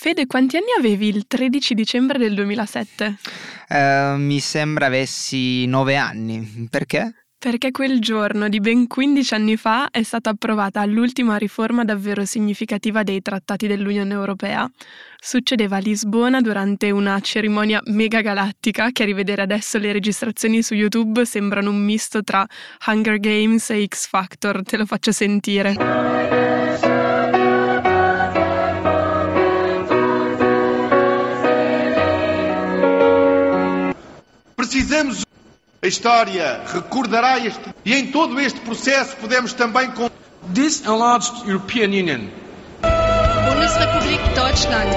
Fede, quanti anni avevi il 13 dicembre del 2007? Uh, mi sembra avessi nove anni. Perché? Perché quel giorno di ben 15 anni fa è stata approvata l'ultima riforma davvero significativa dei trattati dell'Unione Europea. Succedeva a Lisbona durante una cerimonia mega galattica che a rivedere adesso le registrazioni su YouTube sembrano un misto tra Hunger Games e X Factor, te lo faccio sentire. Precisamos. A história recordará este. E em todo este processo podemos também. Com... This enlarged European Union. Bundesrepublik Deutschland.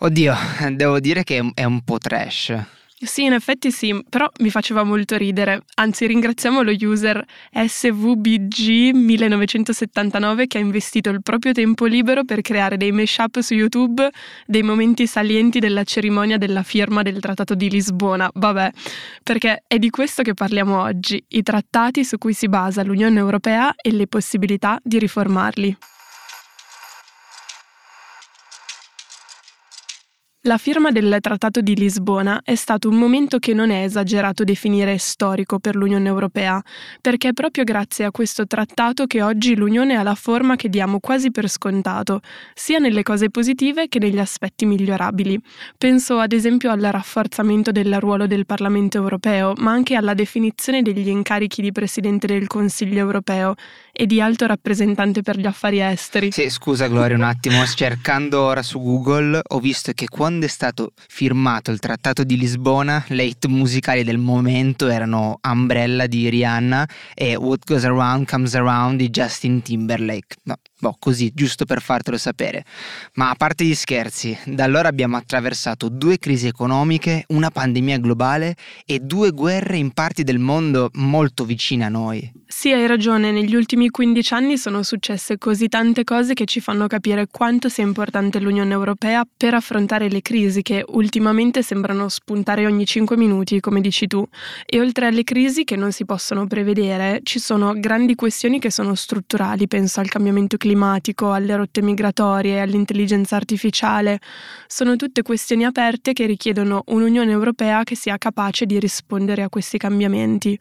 Oddio, devo dire che è un po' trash. Sì, in effetti sì, però mi faceva molto ridere. Anzi, ringraziamo lo user SVBG1979 che ha investito il proprio tempo libero per creare dei mashup su YouTube dei momenti salienti della cerimonia della firma del Trattato di Lisbona. Vabbè, perché è di questo che parliamo oggi, i trattati su cui si basa l'Unione Europea e le possibilità di riformarli. La firma del Trattato di Lisbona è stato un momento che non è esagerato definire storico per l'Unione Europea, perché è proprio grazie a questo trattato che oggi l'Unione ha la forma che diamo quasi per scontato, sia nelle cose positive che negli aspetti migliorabili. Penso ad esempio al rafforzamento del ruolo del Parlamento europeo, ma anche alla definizione degli incarichi di Presidente del Consiglio europeo e di alto rappresentante per gli affari esteri. Sì, scusa Gloria un attimo, cercando ora su Google ho visto che quando è stato firmato il Trattato di Lisbona, le hit musicali del momento erano Umbrella di Rihanna e What Goes Around Comes Around di Justin Timberlake. No, boh, così, giusto per fartelo sapere. Ma a parte gli scherzi, da allora abbiamo attraversato due crisi economiche, una pandemia globale e due guerre in parti del mondo molto vicine a noi. Sì, hai ragione, negli ultimi 15 anni sono successe così tante cose che ci fanno capire quanto sia importante l'Unione Europea per affrontare le crisi che ultimamente sembrano spuntare ogni 5 minuti, come dici tu. E oltre alle crisi che non si possono prevedere, ci sono grandi questioni che sono strutturali, penso al cambiamento climatico, alle rotte migratorie, all'intelligenza artificiale. Sono tutte questioni aperte che richiedono un'Unione Europea che sia capace di rispondere a questi cambiamenti.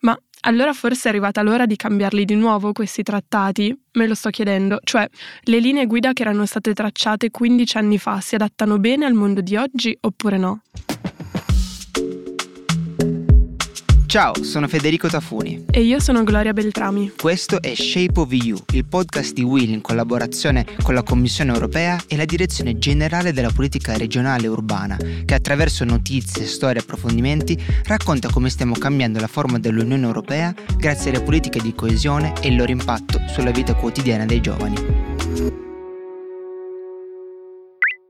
Ma allora forse è arrivata l'ora di cambiarli di nuovo questi trattati? Me lo sto chiedendo, cioè le linee guida che erano state tracciate 15 anni fa si adattano bene al mondo di oggi oppure no? Ciao, sono Federico Tafuni. E io sono Gloria Beltrami. Questo è Shape of EU, il podcast di Will in collaborazione con la Commissione europea e la Direzione Generale della Politica Regionale e Urbana, che attraverso notizie, storie e approfondimenti racconta come stiamo cambiando la forma dell'Unione Europea grazie alle politiche di coesione e il loro impatto sulla vita quotidiana dei giovani.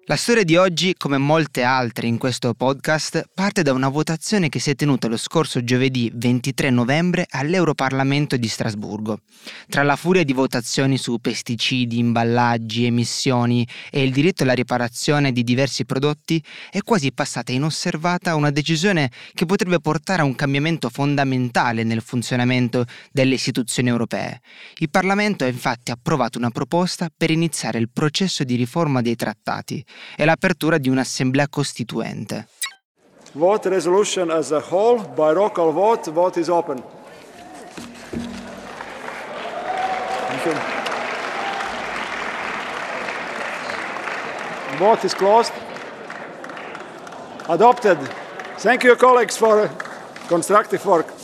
La storia di oggi, come molte altre in questo podcast, parte da una votazione che si è tenuta lo scorso giovedì 23 novembre all'Europarlamento di Strasburgo. Tra la furia di votazioni su pesticidi, imballaggi, emissioni e il diritto alla riparazione di diversi prodotti, è quasi passata inosservata una decisione che potrebbe portare a un cambiamento fondamentale nel funzionamento delle istituzioni europee. Il Parlamento ha infatti approvato una proposta per iniziare il processo di riforma dei trattati e l'apertura di un'assemblea costituente. Vote resolution as a whole by roll call vote. Vote is open. Vote is closed. Adopted. Thank you colleagues for constructive work.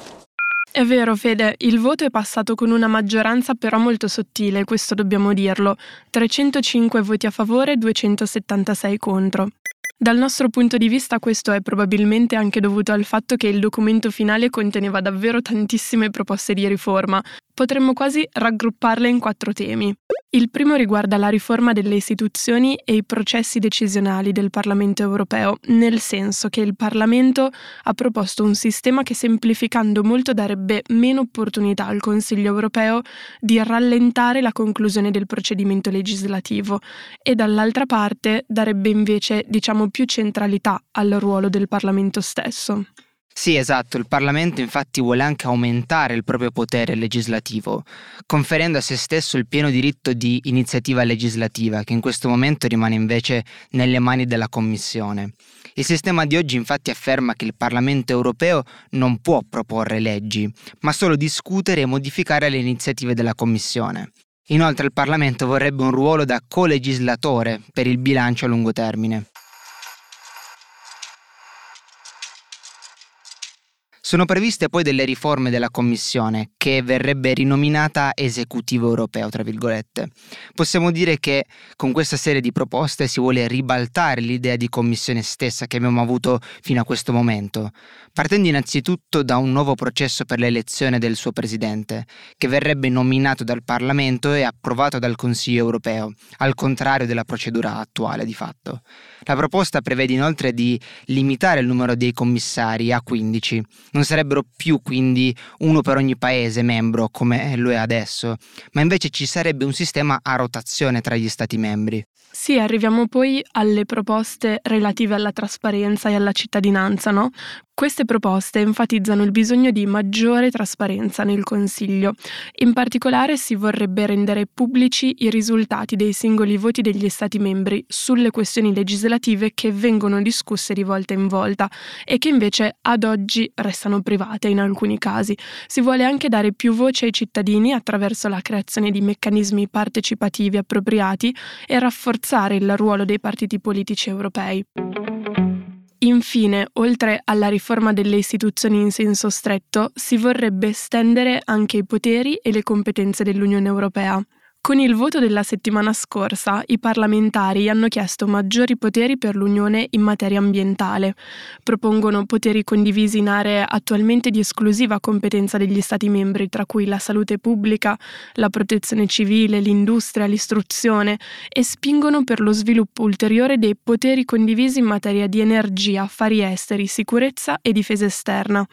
È vero, Fede, il voto è passato con una maggioranza però molto sottile, questo dobbiamo dirlo. 305 voti a favore, 276 contro. Dal nostro punto di vista questo è probabilmente anche dovuto al fatto che il documento finale conteneva davvero tantissime proposte di riforma. Potremmo quasi raggrupparle in quattro temi. Il primo riguarda la riforma delle istituzioni e i processi decisionali del Parlamento europeo, nel senso che il Parlamento ha proposto un sistema che semplificando molto darebbe meno opportunità al Consiglio europeo di rallentare la conclusione del procedimento legislativo e dall'altra parte darebbe invece, diciamo, più centralità al ruolo del Parlamento stesso. Sì, esatto, il Parlamento infatti vuole anche aumentare il proprio potere legislativo, conferendo a se stesso il pieno diritto di iniziativa legislativa, che in questo momento rimane invece nelle mani della Commissione. Il sistema di oggi infatti afferma che il Parlamento europeo non può proporre leggi, ma solo discutere e modificare le iniziative della Commissione. Inoltre il Parlamento vorrebbe un ruolo da colegislatore per il bilancio a lungo termine. Sono previste poi delle riforme della Commissione, che verrebbe rinominata esecutivo europeo, tra virgolette. Possiamo dire che con questa serie di proposte si vuole ribaltare l'idea di Commissione stessa che abbiamo avuto fino a questo momento, partendo innanzitutto da un nuovo processo per l'elezione del suo presidente, che verrebbe nominato dal Parlamento e approvato dal Consiglio europeo, al contrario della procedura attuale di fatto. La proposta prevede inoltre di limitare il numero dei commissari a 15 non sarebbero più quindi uno per ogni paese membro come lo è adesso, ma invece ci sarebbe un sistema a rotazione tra gli Stati membri. Sì, arriviamo poi alle proposte relative alla trasparenza e alla cittadinanza, no? Queste proposte enfatizzano il bisogno di maggiore trasparenza nel Consiglio. In particolare si vorrebbe rendere pubblici i risultati dei singoli voti degli Stati membri sulle questioni legislative che vengono discusse di volta in volta e che invece ad oggi restano private in alcuni casi. Si vuole anche dare più voce ai cittadini attraverso la creazione di meccanismi partecipativi appropriati e rafforzare il ruolo dei partiti politici europei. Infine, oltre alla riforma delle istituzioni in senso stretto, si vorrebbe estendere anche i poteri e le competenze dell'Unione Europea. Con il voto della settimana scorsa, i parlamentari hanno chiesto maggiori poteri per l'Unione in materia ambientale. Propongono poteri condivisi in aree attualmente di esclusiva competenza degli Stati membri, tra cui la salute pubblica, la protezione civile, l'industria, l'istruzione, e spingono per lo sviluppo ulteriore dei poteri condivisi in materia di energia, affari esteri, sicurezza e difesa esterna.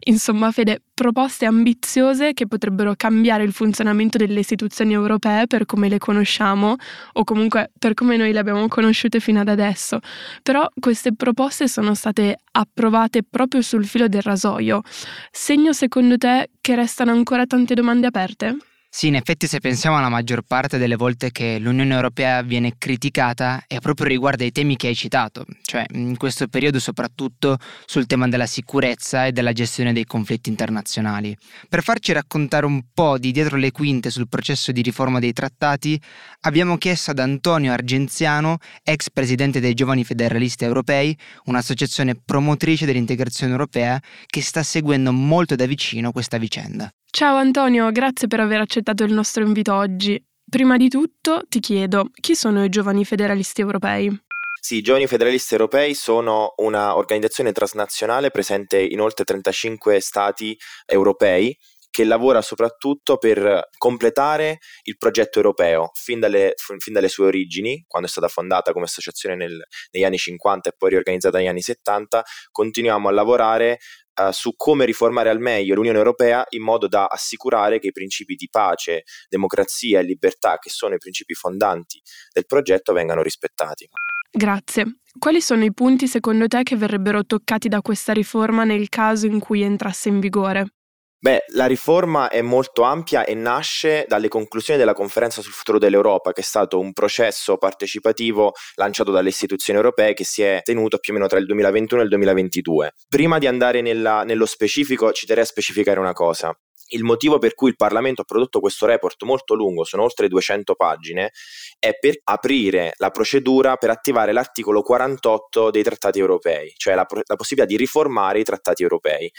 Insomma, Fede, proposte ambiziose che potrebbero cambiare il funzionamento delle istituzioni europee per come le conosciamo o comunque per come noi le abbiamo conosciute fino ad adesso. Però queste proposte sono state approvate proprio sul filo del rasoio. Segno secondo te che restano ancora tante domande aperte? Sì, in effetti se pensiamo alla maggior parte delle volte che l'Unione Europea viene criticata è proprio riguardo ai temi che hai citato, cioè in questo periodo soprattutto sul tema della sicurezza e della gestione dei conflitti internazionali. Per farci raccontare un po' di dietro le quinte sul processo di riforma dei trattati, abbiamo chiesto ad Antonio Argenziano, ex presidente dei Giovani Federalisti Europei, un'associazione promotrice dell'integrazione europea che sta seguendo molto da vicino questa vicenda. Ciao Antonio, grazie per aver accettato il nostro invito oggi. Prima di tutto ti chiedo, chi sono i giovani federalisti europei? Sì, i Giovani Federalisti Europei sono una organizzazione transnazionale presente in oltre 35 stati europei che lavora soprattutto per completare il progetto europeo fin dalle, fin dalle sue origini, quando è stata fondata come associazione nel, negli anni 50 e poi riorganizzata negli anni 70, continuiamo a lavorare uh, su come riformare al meglio l'Unione Europea in modo da assicurare che i principi di pace, democrazia e libertà, che sono i principi fondanti del progetto, vengano rispettati. Grazie. Quali sono i punti secondo te che verrebbero toccati da questa riforma nel caso in cui entrasse in vigore? Beh, la riforma è molto ampia e nasce dalle conclusioni della conferenza sul futuro dell'Europa, che è stato un processo partecipativo lanciato dalle istituzioni europee che si è tenuto più o meno tra il 2021 e il 2022. Prima di andare nella, nello specifico, ci terrei a specificare una cosa. Il motivo per cui il Parlamento ha prodotto questo report molto lungo, sono oltre 200 pagine, è per aprire la procedura per attivare l'articolo 48 dei trattati europei, cioè la, la, possibilità di riformare i trattati europei.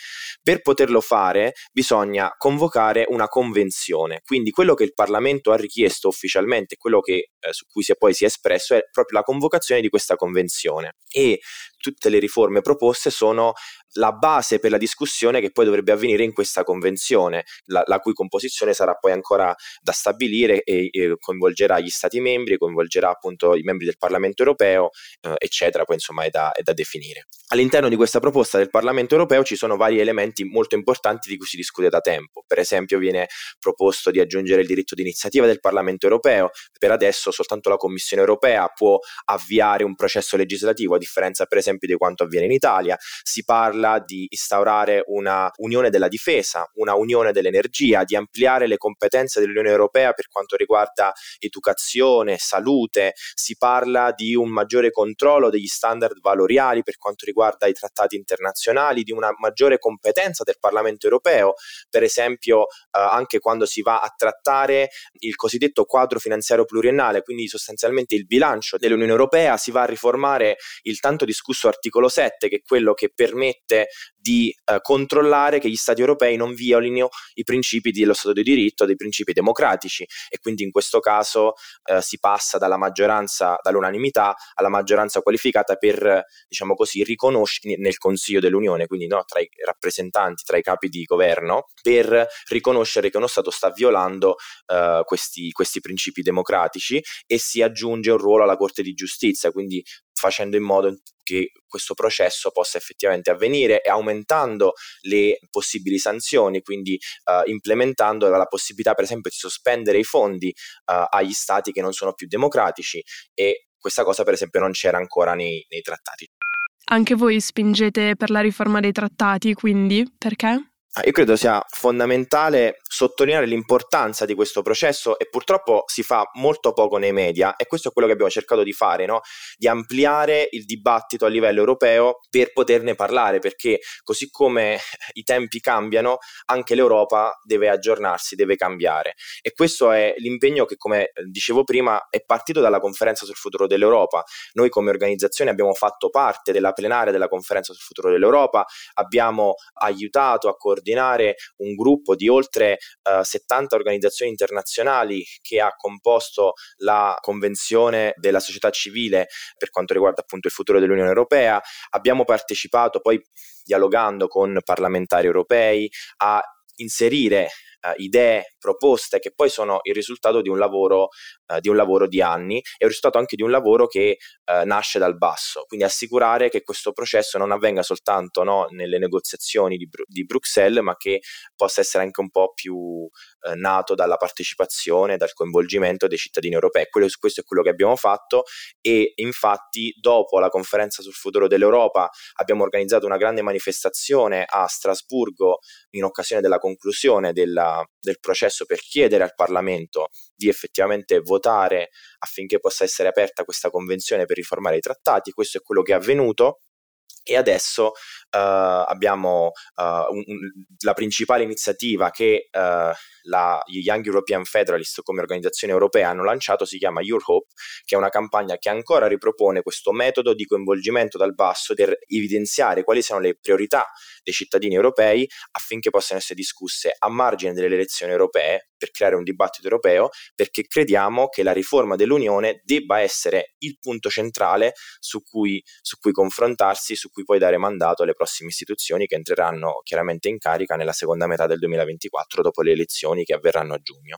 Per poterlo fare bisogna convocare una convenzione, quindi quello che il Parlamento ha richiesto ufficialmente, quello che, eh, su cui si è poi si è espresso, è proprio la convocazione di questa convenzione. E tutte le riforme proposte sono la base per la discussione che poi dovrebbe avvenire in questa convenzione, la, la cui composizione sarà poi ancora da stabilire e, e, coinvolgerà gli Stati membri, coinvolgerà appunto i membri del Parlamento europeo, eh, eccetera, poi insomma è da, è da definire. All'interno di questa proposta del Parlamento europeo ci sono vari elementi molto importanti di cui si discute da tempo. Per esempio viene proposto di aggiungere il diritto di iniziativa del Parlamento europeo, per adesso soltanto la Commissione europea può avviare un processo legislativo, a differenza per esempio esempio di quanto avviene in Italia, si parla di instaurare una unione della difesa, una unione dell'energia, di ampliare le competenze dell'Unione Europea per quanto riguarda educazione, salute, si parla di un maggiore controllo degli standard valoriali per quanto riguarda i trattati internazionali, di una maggiore competenza del Parlamento europeo, per esempio eh, anche quando si va a trattare il cosiddetto quadro finanziario pluriennale, quindi sostanzialmente il bilancio dell'Unione Europea, si va a riformare il tanto discusso articolo 7, che è quello che permette di eh, controllare che gli Stati europei non violino i principi dello Stato di diritto, dei principi democratici. E quindi in questo caso eh, si passa dalla maggioranza, dall'unanimità alla maggioranza qualificata per, diciamo così, riconoscere nel Consiglio dell'Unione, quindi no, tra i rappresentanti, tra i capi di governo, per riconoscere che uno Stato sta violando eh, questi, questi principi democratici e si aggiunge un ruolo alla Corte di Giustizia, quindi facendo in modo che questo processo possa effettivamente avvenire e aumentando le possibili sanzioni, quindi uh, implementando la possibilità per esempio di sospendere i fondi uh, agli stati che non sono più democratici e questa cosa per esempio non c'era ancora nei, nei trattati. Anche voi spingete per la riforma dei trattati, quindi perché? Ah, io credo sia fondamentale sottolineare l'importanza di questo processo e purtroppo si fa molto poco nei media e questo è quello che abbiamo cercato di fare, no? di ampliare il dibattito a livello europeo per poterne parlare, perché così come i tempi cambiano, anche l'Europa deve aggiornarsi, deve cambiare. E questo è l'impegno che, come dicevo prima, è partito dalla conferenza sul futuro dell'Europa. Noi come organizzazione abbiamo fatto parte della plenaria della conferenza sul futuro dell'Europa, abbiamo aiutato a coordinare coordinare un gruppo di oltre eh, 70 organizzazioni internazionali che ha composto la Convenzione della società civile per quanto riguarda appunto il futuro dell'Unione Europea. Abbiamo partecipato poi dialogando con parlamentari europei a inserire uh, idee, proposte che poi sono il risultato di un lavoro, uh, di, un lavoro di anni e il risultato anche di un lavoro che uh, nasce dal basso. Quindi assicurare che questo processo non avvenga soltanto no, nelle negoziazioni di, di, Bruxelles, ma che possa essere anche un po' più nato dalla partecipazione, dal coinvolgimento dei cittadini europei. Quello, questo è quello che abbiamo fatto e infatti dopo la conferenza sul futuro dell'Europa abbiamo organizzato una grande manifestazione a Strasburgo in occasione della conclusione della, del processo per chiedere al Parlamento di effettivamente votare affinché possa essere aperta questa convenzione per riformare i trattati. Questo è quello che è avvenuto e adesso uh, abbiamo uh, un, un, la principale iniziativa che uh, la, Young European Federalist come organizzazione europea hanno lanciato si chiama Your Hope, che è una campagna che ancora ripropone questo metodo di coinvolgimento dal basso per evidenziare quali sono le priorità dei cittadini europei affinché possano essere discusse a margine delle elezioni europee per creare un dibattito europeo, perché crediamo che la riforma dell'Unione debba essere il punto centrale su cui, su cui confrontarsi, su cui poi dare mandato alle prossime istituzioni che entreranno chiaramente in carica nella seconda metà del 2024 dopo le elezioni che avverranno a giugno.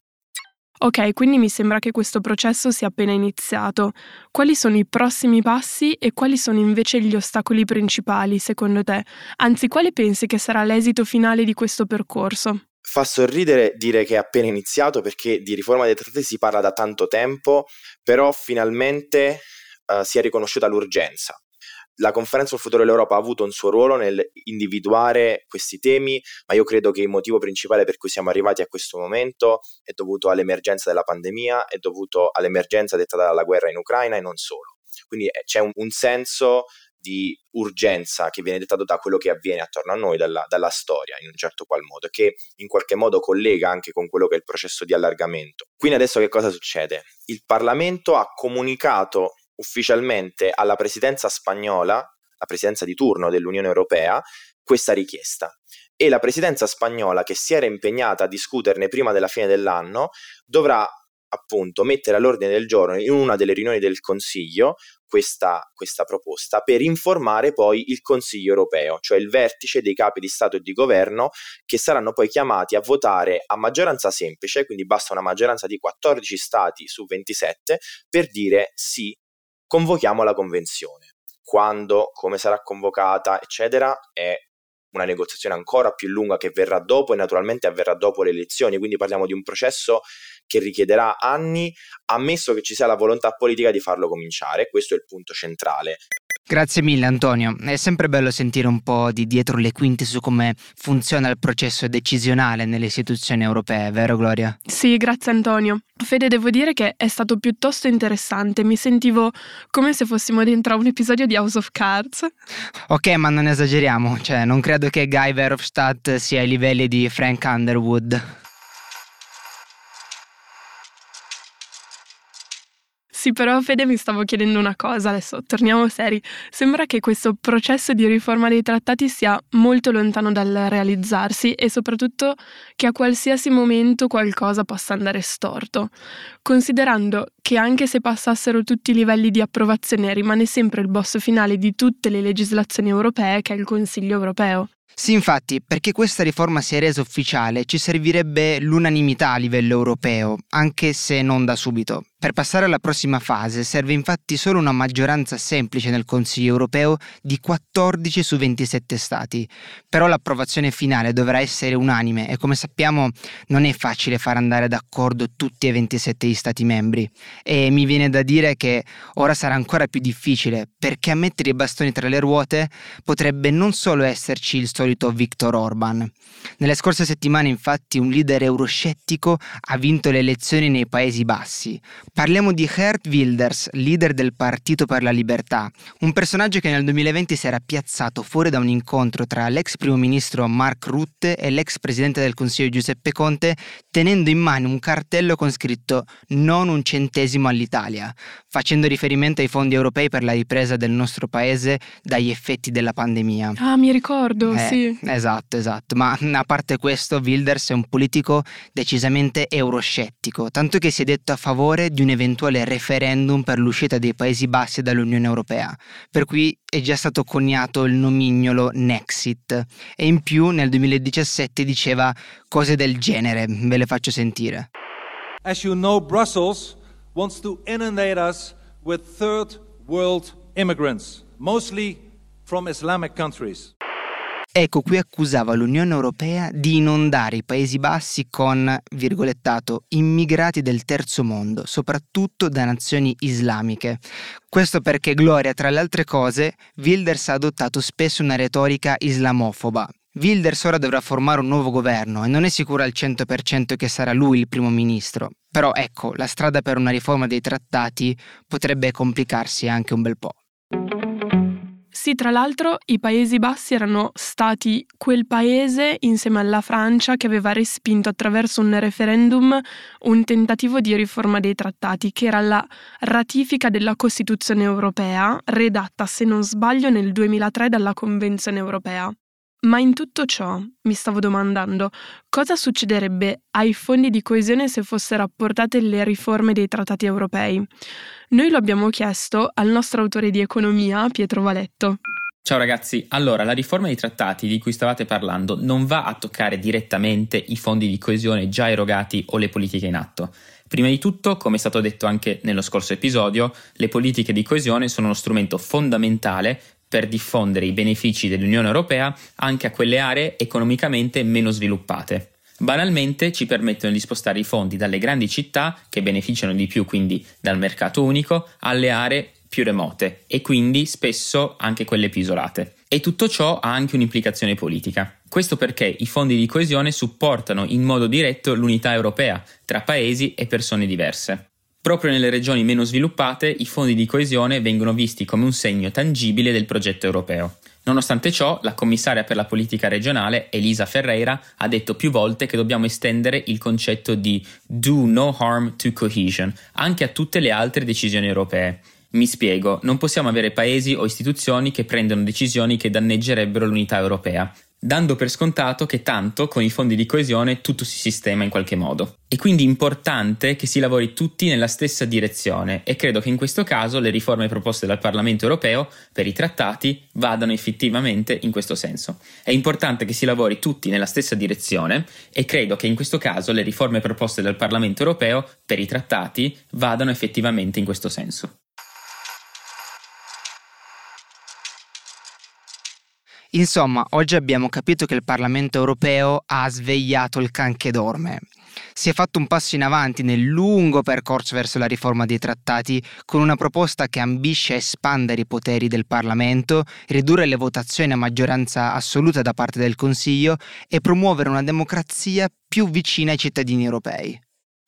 Ok, quindi mi sembra che questo processo sia appena iniziato. Quali sono i prossimi passi e quali sono invece gli ostacoli principali, secondo te? Anzi, quale pensi che sarà l'esito finale di questo percorso? Fa sorridere dire che è appena iniziato perché di riforma dei trattati si parla da tanto tempo, però finalmente uh, si è riconosciuta l'urgenza la conferenza sul futuro dell'Europa ha avuto un suo ruolo nel individuare questi temi, ma io credo che il motivo principale per cui siamo arrivati a questo momento è dovuto all'emergenza della pandemia, è dovuto all'emergenza dettata dalla guerra in Ucraina e non solo. Quindi eh, c'è un, un senso di urgenza che viene dettato da quello che avviene attorno a noi, dalla, dalla, storia in un certo qual modo, che in qualche modo collega anche con quello che è il processo di allargamento. Quindi adesso che cosa succede? Il Parlamento ha comunicato ufficialmente alla presidenza spagnola, la presidenza di turno dell'Unione Europea, questa richiesta. E la presidenza spagnola, che si era impegnata a discuterne prima della fine dell'anno, dovrà appunto mettere all'ordine del giorno in una delle riunioni del Consiglio questa, questa, proposta per informare poi il Consiglio europeo, cioè il vertice dei capi di Stato e di governo che saranno poi chiamati a votare a maggioranza semplice, quindi basta una maggioranza di 14 Stati su 27 per dire sì convochiamo la convenzione. Quando, come sarà convocata, eccetera, è una negoziazione ancora più lunga che verrà dopo e naturalmente avverrà dopo le elezioni, quindi parliamo di un processo che richiederà anni, ammesso che ci sia la volontà politica di farlo cominciare, questo è il punto centrale. Grazie mille Antonio, è sempre bello sentire un po' di dietro le quinte su come funziona il processo decisionale nelle istituzioni europee, vero Gloria? Sì, grazie Antonio. Fede, devo dire che è stato piuttosto interessante, mi sentivo come se fossimo dentro a un episodio di House of Cards. Ok, ma non esageriamo, cioè non credo che Guy Verhofstadt sia ai livelli di Frank Underwood. Sì, però Fede mi stavo chiedendo una cosa, adesso torniamo seri. Sembra che questo processo di riforma dei trattati sia molto lontano dal realizzarsi e soprattutto che a qualsiasi momento qualcosa possa andare storto. Considerando che anche se passassero tutti i livelli di approvazione rimane sempre il boss finale di tutte le legislazioni europee che è il Consiglio europeo. Sì, infatti, perché questa riforma sia resa ufficiale ci servirebbe l'unanimità a livello europeo, anche se non da subito. Per passare alla prossima fase serve infatti solo una maggioranza semplice nel Consiglio europeo di 14 su 27 Stati, però l'approvazione finale dovrà essere unanime e come sappiamo non è facile far andare d'accordo tutti e 27 gli Stati membri e mi viene da dire che ora sarà ancora più difficile perché a mettere i bastoni tra le ruote potrebbe non solo esserci il solito Viktor Orban. Nelle scorse settimane infatti un leader euroscettico ha vinto le elezioni nei Paesi Bassi, Parliamo di Gert Wilders, leader del Partito per la Libertà, un personaggio che nel 2020 si era piazzato fuori da un incontro tra l'ex primo ministro Mark Rutte e l'ex presidente del Consiglio Giuseppe Conte, tenendo in mano un cartello con scritto non un centesimo all'Italia, facendo riferimento ai fondi europei per la ripresa del nostro paese dagli effetti della pandemia. Ah, mi ricordo, eh, sì. Esatto, esatto, ma a parte questo Wilders è un politico decisamente euroscettico, tanto che si è detto a favore di un eventuale referendum per l'uscita dei Paesi Bassi dall'Unione Europea, per cui è già stato coniato il nomignolo Nexit e in più nel 2017 diceva cose del genere, ve le faccio sentire. As you know, Brussels wants to inundate us with third world immigrants, mostly from Islamic countries. Ecco, qui accusava l'Unione Europea di inondare i Paesi Bassi con, virgolettato, immigrati del terzo mondo, soprattutto da nazioni islamiche. Questo perché Gloria, tra le altre cose, Wilders ha adottato spesso una retorica islamofoba. Wilders ora dovrà formare un nuovo governo e non è sicuro al 100% che sarà lui il primo ministro. Però ecco, la strada per una riforma dei trattati potrebbe complicarsi anche un bel po'. Sì, tra l'altro i Paesi Bassi erano stati quel paese insieme alla Francia che aveva respinto attraverso un referendum un tentativo di riforma dei trattati, che era la ratifica della Costituzione europea, redatta, se non sbaglio, nel 2003 dalla Convenzione europea. Ma in tutto ciò mi stavo domandando cosa succederebbe ai fondi di coesione se fossero apportate le riforme dei trattati europei. Noi lo abbiamo chiesto al nostro autore di economia, Pietro Valetto. Ciao ragazzi, allora la riforma dei trattati di cui stavate parlando non va a toccare direttamente i fondi di coesione già erogati o le politiche in atto. Prima di tutto, come è stato detto anche nello scorso episodio, le politiche di coesione sono uno strumento fondamentale per diffondere i benefici dell'Unione Europea anche a quelle aree economicamente meno sviluppate. Banalmente ci permettono di spostare i fondi dalle grandi città, che beneficiano di più quindi dal mercato unico, alle aree più remote e quindi spesso anche quelle più isolate. E tutto ciò ha anche un'implicazione politica. Questo perché i fondi di coesione supportano in modo diretto l'unità europea tra paesi e persone diverse. Proprio nelle regioni meno sviluppate i fondi di coesione vengono visti come un segno tangibile del progetto europeo. Nonostante ciò, la commissaria per la politica regionale, Elisa Ferreira, ha detto più volte che dobbiamo estendere il concetto di do no harm to cohesion anche a tutte le altre decisioni europee. Mi spiego, non possiamo avere paesi o istituzioni che prendono decisioni che danneggerebbero l'unità europea dando per scontato che tanto con i fondi di coesione tutto si sistema in qualche modo. È quindi importante che si lavori tutti nella stessa direzione e credo che in questo caso le riforme proposte dal Parlamento europeo per i trattati vadano effettivamente in questo senso. È importante che si lavori tutti nella stessa direzione e credo che in questo caso le riforme proposte dal Parlamento europeo per i trattati vadano effettivamente in questo senso. Insomma, oggi abbiamo capito che il Parlamento europeo ha svegliato il can che dorme. Si è fatto un passo in avanti nel lungo percorso verso la riforma dei trattati con una proposta che ambisce a espandere i poteri del Parlamento, ridurre le votazioni a maggioranza assoluta da parte del Consiglio e promuovere una democrazia più vicina ai cittadini europei.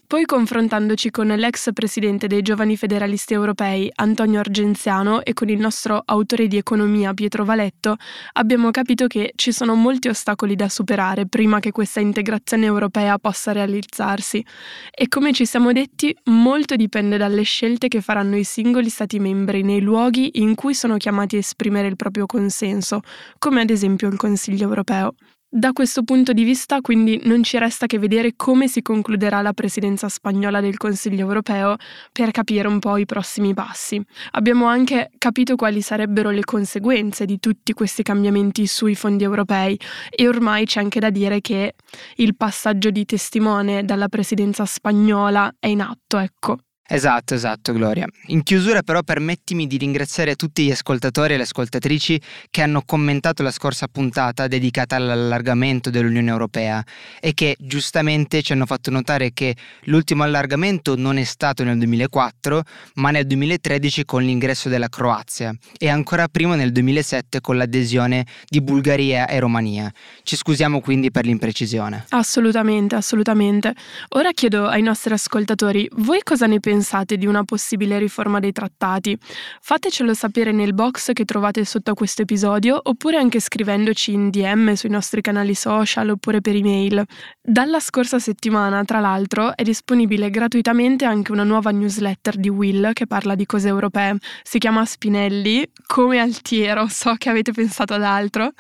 Poi confrontandoci con l'ex presidente dei giovani federalisti europei Antonio Argenziano e con il nostro autore di economia Pietro Valetto, abbiamo capito che ci sono molti ostacoli da superare prima che questa integrazione europea possa realizzarsi. E come ci siamo detti, molto dipende dalle scelte che faranno i singoli Stati membri nei luoghi in cui sono chiamati a esprimere il proprio consenso, come ad esempio il Consiglio europeo. Da questo punto di vista, quindi, non ci resta che vedere come si concluderà la presidenza spagnola del Consiglio europeo per capire un po' i prossimi passi. Abbiamo anche capito quali sarebbero le conseguenze di tutti questi cambiamenti sui fondi europei e ormai c'è anche da dire che il passaggio di testimone dalla presidenza spagnola è in atto, ecco. Esatto, esatto, Gloria. In chiusura però permettimi di ringraziare tutti gli ascoltatori e le ascoltatrici che hanno commentato la scorsa puntata dedicata all'allargamento dell'Unione Europea e che giustamente ci hanno fatto notare che l'ultimo allargamento non è stato nel 2004, ma nel 2013 con l'ingresso della Croazia e ancora prima nel 2007 con l'adesione di Bulgaria e Romania. Ci scusiamo quindi per l'imprecisione. Assolutamente, assolutamente. Ora chiedo ai nostri ascoltatori, voi cosa ne pensate? Pensate di una possibile riforma dei trattati. Fatecelo sapere nel box che trovate sotto a questo episodio oppure anche scrivendoci in DM sui nostri canali social oppure per email. Dalla scorsa settimana, tra l'altro, è disponibile gratuitamente anche una nuova newsletter di Will che parla di cose europee. Si chiama Spinelli, come Altiero, so che avete pensato ad altro.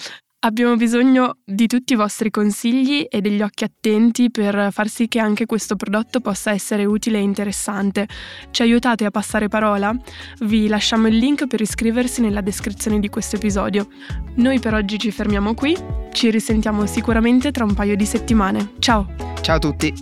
Abbiamo bisogno di tutti i vostri consigli e degli occhi attenti per far sì che anche questo prodotto possa essere utile e interessante. Ci aiutate a passare parola? Vi lasciamo il link per iscriversi nella descrizione di questo episodio. Noi per oggi ci fermiamo qui, ci risentiamo sicuramente tra un paio di settimane. Ciao! Ciao a tutti!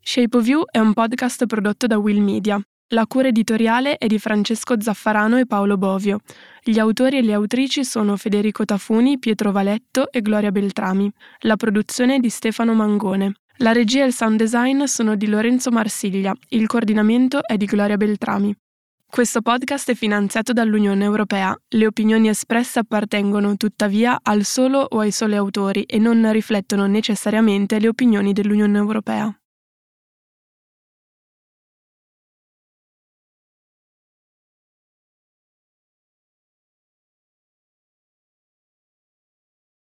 Shape of You è un podcast prodotto da Will Media. La cura editoriale è di Francesco Zaffarano e Paolo Bovio. Gli autori e le autrici sono Federico Tafuni, Pietro Valetto e Gloria Beltrami. La produzione è di Stefano Mangone. La regia e il sound design sono di Lorenzo Marsiglia. Il coordinamento è di Gloria Beltrami. Questo podcast è finanziato dall'Unione Europea. Le opinioni espresse appartengono tuttavia al solo o ai soli autori e non riflettono necessariamente le opinioni dell'Unione Europea.